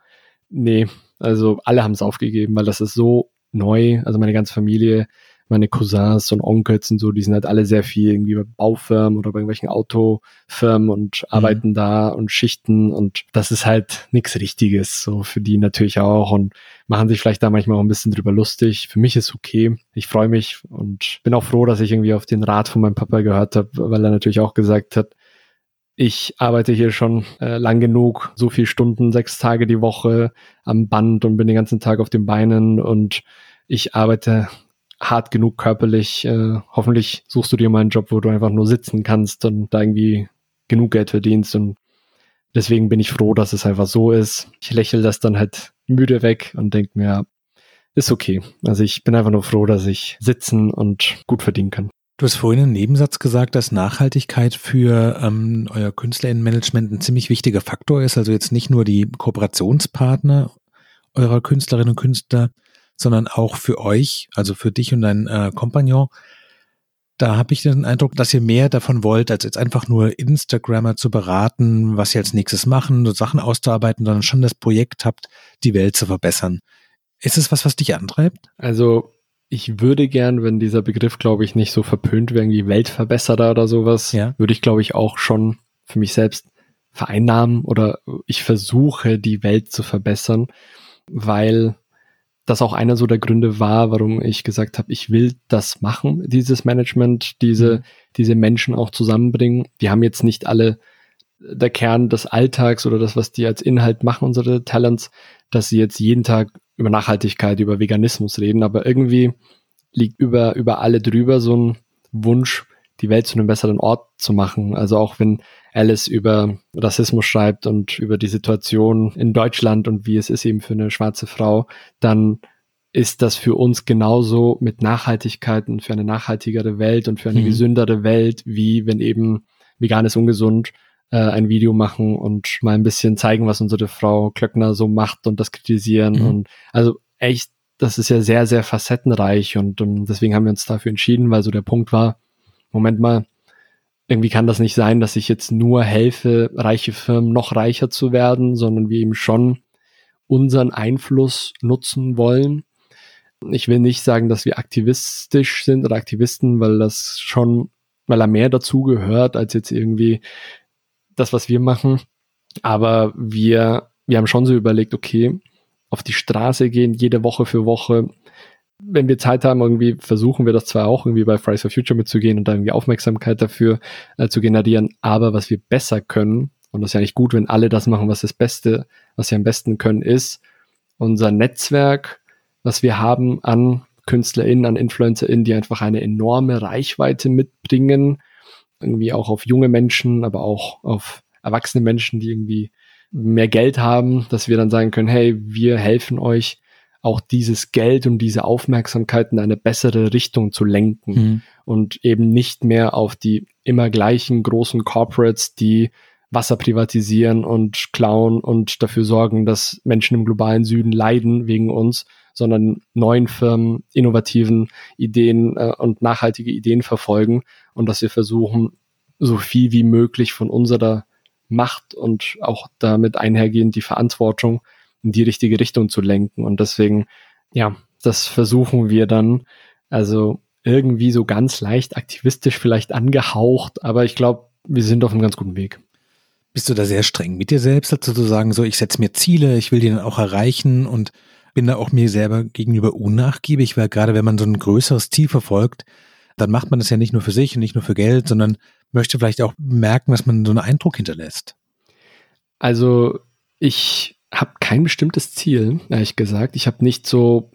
C: nee, also alle haben es aufgegeben, weil das ist so neu. Also meine ganze Familie meine Cousins und Onkels und so, die sind halt alle sehr viel irgendwie bei Baufirmen oder bei irgendwelchen Autofirmen und mhm. arbeiten da und schichten und das ist halt nichts Richtiges, so für die natürlich auch und machen sich vielleicht da manchmal auch ein bisschen drüber lustig. Für mich ist okay. Ich freue mich und bin auch froh, dass ich irgendwie auf den Rat von meinem Papa gehört habe, weil er natürlich auch gesagt hat, ich arbeite hier schon äh, lang genug, so viel Stunden, sechs Tage die Woche am Band und bin den ganzen Tag auf den Beinen und ich arbeite hart genug körperlich. Äh, hoffentlich suchst du dir mal einen Job, wo du einfach nur sitzen kannst und da irgendwie genug Geld verdienst. Und deswegen bin ich froh, dass es einfach so ist. Ich lächle das dann halt müde weg und denke mir, ist okay. Also ich bin einfach nur froh, dass ich sitzen und gut verdienen kann.
B: Du hast vorhin einen Nebensatz gesagt, dass Nachhaltigkeit für ähm, euer Künstlerinnenmanagement ein ziemlich wichtiger Faktor ist. Also jetzt nicht nur die Kooperationspartner eurer Künstlerinnen und Künstler sondern auch für euch, also für dich und deinen äh, Kompagnon. Da habe ich den Eindruck, dass ihr mehr davon wollt, als jetzt einfach nur Instagrammer zu beraten, was sie als nächstes machen, so Sachen auszuarbeiten, sondern schon das Projekt habt, die Welt zu verbessern. Ist es was, was dich antreibt?
C: Also ich würde gern, wenn dieser Begriff, glaube ich, nicht so verpönt wäre, wie Weltverbesserer oder sowas, ja. würde ich, glaube ich, auch schon für mich selbst vereinnahmen oder ich versuche, die Welt zu verbessern, weil das auch einer so der Gründe war, warum ich gesagt habe, ich will das machen, dieses Management, diese, mhm. diese Menschen auch zusammenbringen. Die haben jetzt nicht alle der Kern des Alltags oder das, was die als Inhalt machen, unsere Talents, dass sie jetzt jeden Tag über Nachhaltigkeit, über Veganismus reden, aber irgendwie liegt über, über alle drüber so ein Wunsch, die Welt zu einem besseren Ort zu machen. Also auch wenn Alice über Rassismus schreibt und über die Situation in Deutschland und wie es ist eben für eine schwarze Frau, dann ist das für uns genauso mit Nachhaltigkeit und für eine nachhaltigere Welt und für eine mhm. gesündere Welt, wie wenn eben vegan ist ungesund äh, ein Video machen und mal ein bisschen zeigen, was unsere Frau Klöckner so macht und das kritisieren. Mhm. Und also echt, das ist ja sehr, sehr facettenreich und um, ähm, deswegen haben wir uns dafür entschieden, weil so der Punkt war, Moment mal, irgendwie kann das nicht sein, dass ich jetzt nur helfe, reiche Firmen noch reicher zu werden, sondern wir eben schon unseren Einfluss nutzen wollen. Ich will nicht sagen, dass wir aktivistisch sind oder Aktivisten, weil das schon, weil er mehr dazu gehört, als jetzt irgendwie das, was wir machen. Aber wir, wir haben schon so überlegt, okay, auf die Straße gehen, jede Woche für Woche. Wenn wir Zeit haben, irgendwie versuchen wir das zwar auch irgendwie bei Fridays for Future mitzugehen und da irgendwie Aufmerksamkeit dafür äh, zu generieren, aber was wir besser können, und das ist ja nicht gut, wenn alle das machen, was das Beste, was sie am besten können, ist unser Netzwerk, was wir haben an KünstlerInnen, an InfluencerInnen, die einfach eine enorme Reichweite mitbringen, irgendwie auch auf junge Menschen, aber auch auf erwachsene Menschen, die irgendwie mehr Geld haben, dass wir dann sagen können, hey, wir helfen euch auch dieses Geld und diese Aufmerksamkeit in eine bessere Richtung zu lenken mhm. und eben nicht mehr auf die immer gleichen großen Corporates, die Wasser privatisieren und klauen und dafür sorgen, dass Menschen im globalen Süden leiden wegen uns, sondern neuen Firmen, innovativen Ideen äh, und nachhaltige Ideen verfolgen und dass wir versuchen, so viel wie möglich von unserer Macht und auch damit einhergehend die Verantwortung in die richtige Richtung zu lenken. Und deswegen, ja, das versuchen wir dann. Also irgendwie so ganz leicht aktivistisch vielleicht angehaucht, aber ich glaube, wir sind auf einem ganz guten Weg.
B: Bist du da sehr streng mit dir selbst, dazu zu sagen, so ich setze mir Ziele, ich will die dann auch erreichen und bin da auch mir selber gegenüber unnachgiebig, weil gerade wenn man so ein größeres Ziel verfolgt, dann macht man das ja nicht nur für sich und nicht nur für Geld, sondern möchte vielleicht auch merken, dass man so einen Eindruck hinterlässt.
C: Also ich habe kein bestimmtes Ziel, ehrlich gesagt. Ich habe nicht so,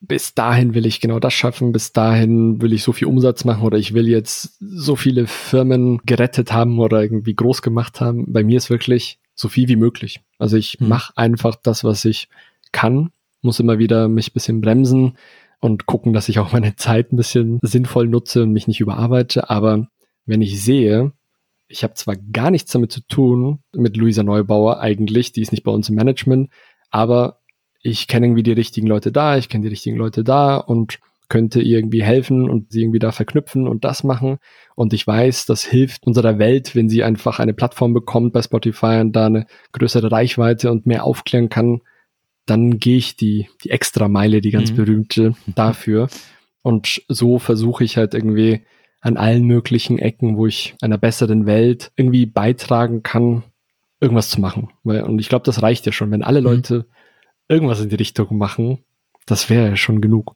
C: bis dahin will ich genau das schaffen, bis dahin will ich so viel Umsatz machen oder ich will jetzt so viele Firmen gerettet haben oder irgendwie groß gemacht haben. Bei mir ist wirklich so viel wie möglich. Also ich hm. mache einfach das, was ich kann muss immer wieder mich ein bisschen bremsen und gucken, dass ich auch meine Zeit ein bisschen sinnvoll nutze und mich nicht überarbeite. Aber wenn ich sehe, ich habe zwar gar nichts damit zu tun, mit Luisa Neubauer eigentlich, die ist nicht bei uns im Management, aber ich kenne irgendwie die richtigen Leute da, ich kenne die richtigen Leute da und könnte irgendwie helfen und sie irgendwie da verknüpfen und das machen. Und ich weiß, das hilft unserer Welt, wenn sie einfach eine Plattform bekommt bei Spotify und da eine größere Reichweite und mehr aufklären kann, dann gehe ich die, die extra Meile, die ganz mhm. berühmte, dafür. Und so versuche ich halt irgendwie an allen möglichen Ecken, wo ich einer besseren Welt irgendwie beitragen kann, irgendwas zu machen. Und ich glaube, das reicht ja schon. Wenn alle mhm. Leute irgendwas in die Richtung machen, das wäre ja schon genug.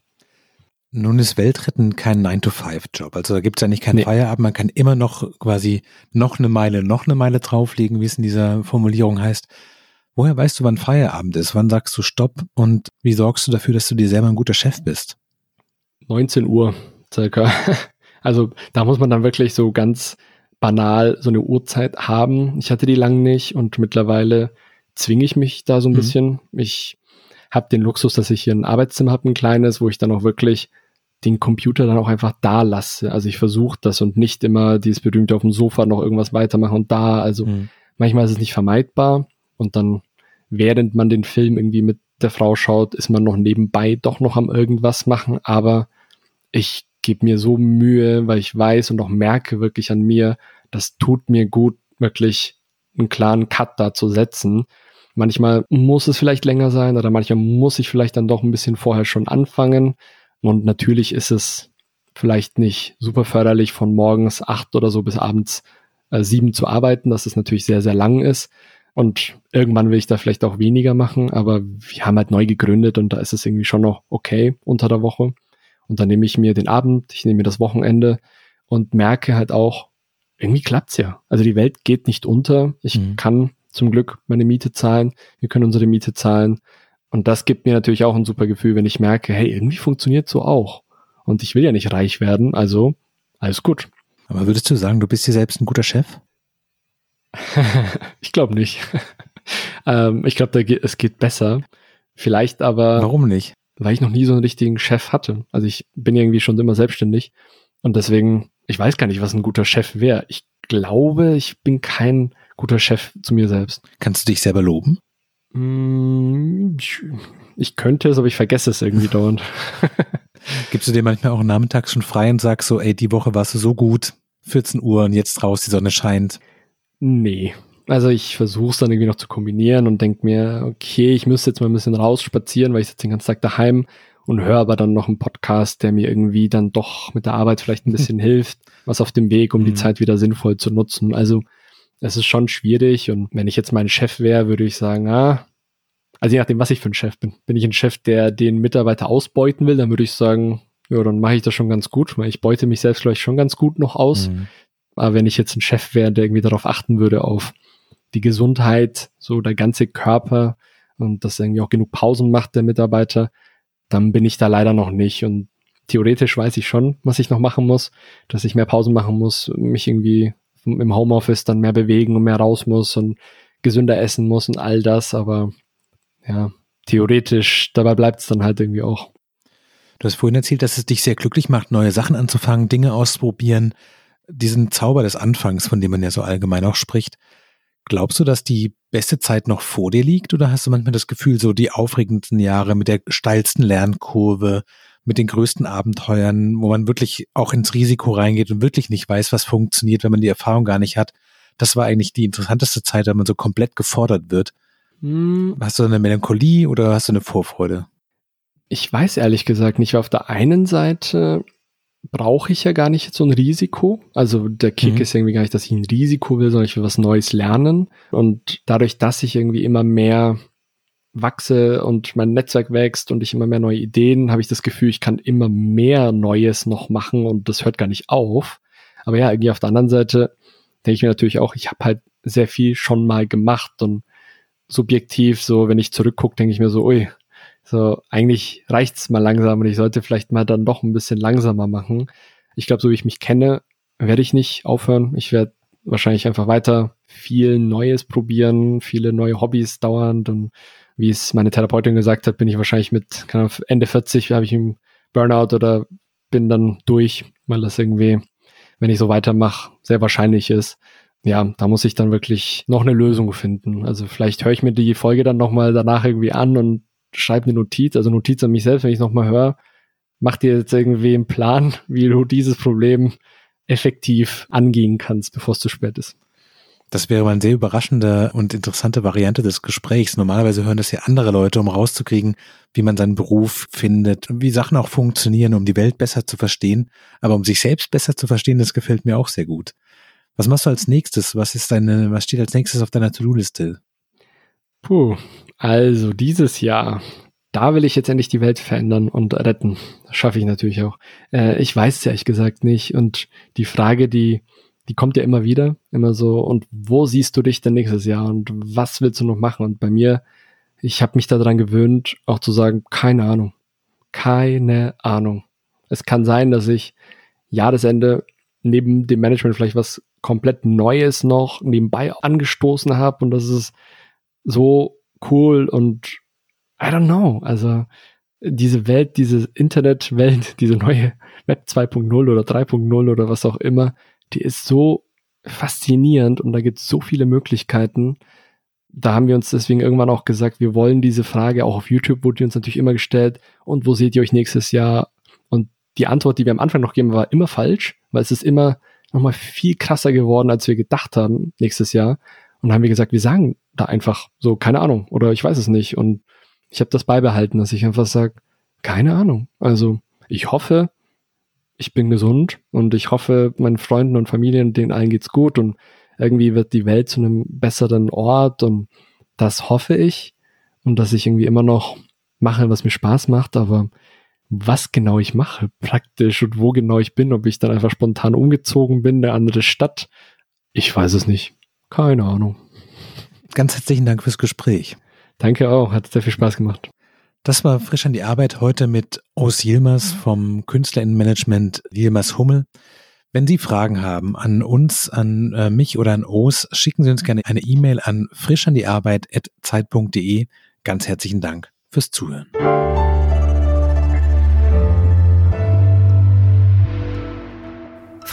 B: Nun ist Weltretten kein 9-to-5-Job. Also da gibt es ja nicht keinen nee. Feierabend. Man kann immer noch quasi noch eine Meile, noch eine Meile drauflegen, wie es in dieser Formulierung heißt. Woher weißt du, wann Feierabend ist? Wann sagst du Stopp? Und wie sorgst du dafür, dass du dir selber ein guter Chef bist?
C: 19 Uhr circa. Also da muss man dann wirklich so ganz banal so eine Uhrzeit haben. Ich hatte die lang nicht und mittlerweile zwinge ich mich da so ein mhm. bisschen. Ich habe den Luxus, dass ich hier ein Arbeitszimmer habe, ein kleines, wo ich dann auch wirklich den Computer dann auch einfach da lasse. Also ich versuche das und nicht immer dieses berühmte auf dem Sofa noch irgendwas weitermachen und da. Also mhm. manchmal ist es nicht vermeidbar, und dann, während man den Film irgendwie mit der Frau schaut, ist man noch nebenbei doch noch am irgendwas machen, aber ich gebe mir so Mühe, weil ich weiß und auch merke wirklich an mir, das tut mir gut, wirklich einen klaren Cut da zu setzen. Manchmal muss es vielleicht länger sein oder manchmal muss ich vielleicht dann doch ein bisschen vorher schon anfangen. Und natürlich ist es vielleicht nicht super förderlich, von morgens acht oder so bis abends äh, sieben zu arbeiten, dass es natürlich sehr, sehr lang ist. Und irgendwann will ich da vielleicht auch weniger machen, aber wir haben halt neu gegründet und da ist es irgendwie schon noch okay unter der Woche. Und dann nehme ich mir den Abend, ich nehme mir das Wochenende und merke halt auch, irgendwie klappt's ja. Also die Welt geht nicht unter. Ich mhm. kann zum Glück meine Miete zahlen. Wir können unsere Miete zahlen. Und das gibt mir natürlich auch ein super Gefühl, wenn ich merke, hey, irgendwie funktioniert so auch. Und ich will ja nicht reich werden, also alles gut.
B: Aber würdest du sagen, du bist dir selbst ein guter Chef?
C: ich glaube nicht. ähm, ich glaube, es geht besser. Vielleicht aber.
B: Warum nicht?
C: Weil ich noch nie so einen richtigen Chef hatte. Also ich bin irgendwie schon immer selbstständig. Und deswegen, ich weiß gar nicht, was ein guter Chef wäre. Ich glaube, ich bin kein guter Chef zu mir selbst.
B: Kannst du dich selber loben?
C: Mm, ich könnte es, aber ich vergesse es irgendwie dauernd.
B: Gibst du dir manchmal auch nachmittags schon frei und sagst so, ey, die Woche warst du so gut, 14 Uhr und jetzt raus, die Sonne scheint?
C: Nee. Also ich versuche es dann irgendwie noch zu kombinieren und denke mir, okay, ich müsste jetzt mal ein bisschen raus spazieren, weil ich sitze den ganzen Tag daheim und höre aber dann noch einen Podcast, der mir irgendwie dann doch mit der Arbeit vielleicht ein bisschen hilft, was auf dem Weg, um mhm. die Zeit wieder sinnvoll zu nutzen. Also es ist schon schwierig und wenn ich jetzt mein Chef wäre, würde ich sagen, ah, also je nachdem, was ich für ein Chef bin. Bin ich ein Chef, der den Mitarbeiter ausbeuten will, dann würde ich sagen, ja, dann mache ich das schon ganz gut, weil ich beute mich selbst vielleicht schon ganz gut noch aus. Mhm. Aber wenn ich jetzt ein Chef wäre, der irgendwie darauf achten würde, auf die Gesundheit, so der ganze Körper und dass irgendwie auch genug Pausen macht, der Mitarbeiter, dann bin ich da leider noch nicht. Und theoretisch weiß ich schon, was ich noch machen muss, dass ich mehr Pausen machen muss, mich irgendwie im Homeoffice dann mehr bewegen und mehr raus muss und gesünder essen muss und all das, aber ja, theoretisch, dabei bleibt es dann halt irgendwie auch.
B: Du hast vorhin erzählt, dass es dich sehr glücklich macht, neue Sachen anzufangen, Dinge auszuprobieren, diesen Zauber des Anfangs, von dem man ja so allgemein auch spricht. Glaubst du, dass die beste Zeit noch vor dir liegt oder hast du manchmal das Gefühl, so die aufregendsten Jahre mit der steilsten Lernkurve, mit den größten Abenteuern, wo man wirklich auch ins Risiko reingeht und wirklich nicht weiß, was funktioniert, wenn man die Erfahrung gar nicht hat. Das war eigentlich die interessanteste Zeit, wenn man so komplett gefordert wird. Hm. Hast du eine Melancholie oder hast du eine Vorfreude?
C: Ich weiß ehrlich gesagt nicht. Auf der einen Seite brauche ich ja gar nicht so ein Risiko. Also der Kick mhm. ist irgendwie gar nicht, dass ich ein Risiko will, sondern ich will was Neues lernen. Und dadurch, dass ich irgendwie immer mehr wachse und mein Netzwerk wächst und ich immer mehr neue Ideen, habe ich das Gefühl, ich kann immer mehr Neues noch machen und das hört gar nicht auf. Aber ja, irgendwie auf der anderen Seite denke ich mir natürlich auch, ich habe halt sehr viel schon mal gemacht und subjektiv, so wenn ich zurückgucke, denke ich mir so, ui, so eigentlich reicht's mal langsam und ich sollte vielleicht mal dann doch ein bisschen langsamer machen. Ich glaube, so wie ich mich kenne, werde ich nicht aufhören. Ich werde wahrscheinlich einfach weiter viel Neues probieren, viele neue Hobbys dauernd und wie es meine Therapeutin gesagt hat, bin ich wahrscheinlich mit Ende 40 habe ich einen Burnout oder bin dann durch, weil das irgendwie, wenn ich so weitermache, sehr wahrscheinlich ist. Ja, da muss ich dann wirklich noch eine Lösung finden. Also vielleicht höre ich mir die Folge dann nochmal danach irgendwie an und schreibe eine Notiz, also Notiz an mich selbst, wenn ich es nochmal höre. Mach dir jetzt irgendwie einen Plan, wie du dieses Problem effektiv angehen kannst, bevor es zu spät ist.
B: Das wäre mal eine sehr überraschende und interessante Variante des Gesprächs. Normalerweise hören das ja andere Leute, um rauszukriegen, wie man seinen Beruf findet, wie Sachen auch funktionieren, um die Welt besser zu verstehen. Aber um sich selbst besser zu verstehen, das gefällt mir auch sehr gut. Was machst du als nächstes? Was ist deine, was steht als nächstes auf deiner To-Do-Liste?
C: Puh, also dieses Jahr, da will ich jetzt endlich die Welt verändern und retten. Das schaffe ich natürlich auch. Äh, ich weiß es ehrlich gesagt nicht. Und die Frage, die die kommt ja immer wieder, immer so, und wo siehst du dich denn nächstes Jahr und was willst du noch machen? Und bei mir, ich habe mich daran gewöhnt, auch zu sagen, keine Ahnung, keine Ahnung. Es kann sein, dass ich Jahresende neben dem Management vielleicht was komplett Neues noch nebenbei angestoßen habe und das ist so cool und I don't know. Also diese Welt, diese Internetwelt, diese neue Web 2.0 oder 3.0 oder was auch immer, die ist so faszinierend und da gibt es so viele Möglichkeiten. da haben wir uns deswegen irgendwann auch gesagt, wir wollen diese Frage, auch auf YouTube wurde die uns natürlich immer gestellt, und wo seht ihr euch nächstes Jahr? Und die Antwort, die wir am Anfang noch geben, war immer falsch, weil es ist immer nochmal viel krasser geworden, als wir gedacht haben nächstes Jahr. Und haben wir gesagt, wir sagen da einfach so, keine Ahnung, oder ich weiß es nicht. Und ich habe das beibehalten, dass ich einfach sage, keine Ahnung. Also ich hoffe, ich bin gesund und ich hoffe, meinen Freunden und Familien, denen allen geht's gut und irgendwie wird die Welt zu einem besseren Ort und das hoffe ich und dass ich irgendwie immer noch mache, was mir Spaß macht, aber was genau ich mache praktisch und wo genau ich bin, ob ich dann einfach spontan umgezogen bin, eine andere Stadt, ich weiß es nicht. Keine Ahnung.
B: Ganz herzlichen Dank fürs Gespräch.
C: Danke auch, hat sehr viel Spaß gemacht.
B: Das war frisch an die Arbeit heute mit Os Yilmaz vom Künstlerinnenmanagement Yilmaz Hummel. Wenn Sie Fragen haben an uns, an äh, mich oder an Os, schicken Sie uns gerne eine E-Mail an frischandiarbeit.zeit.de. Ganz herzlichen Dank fürs Zuhören.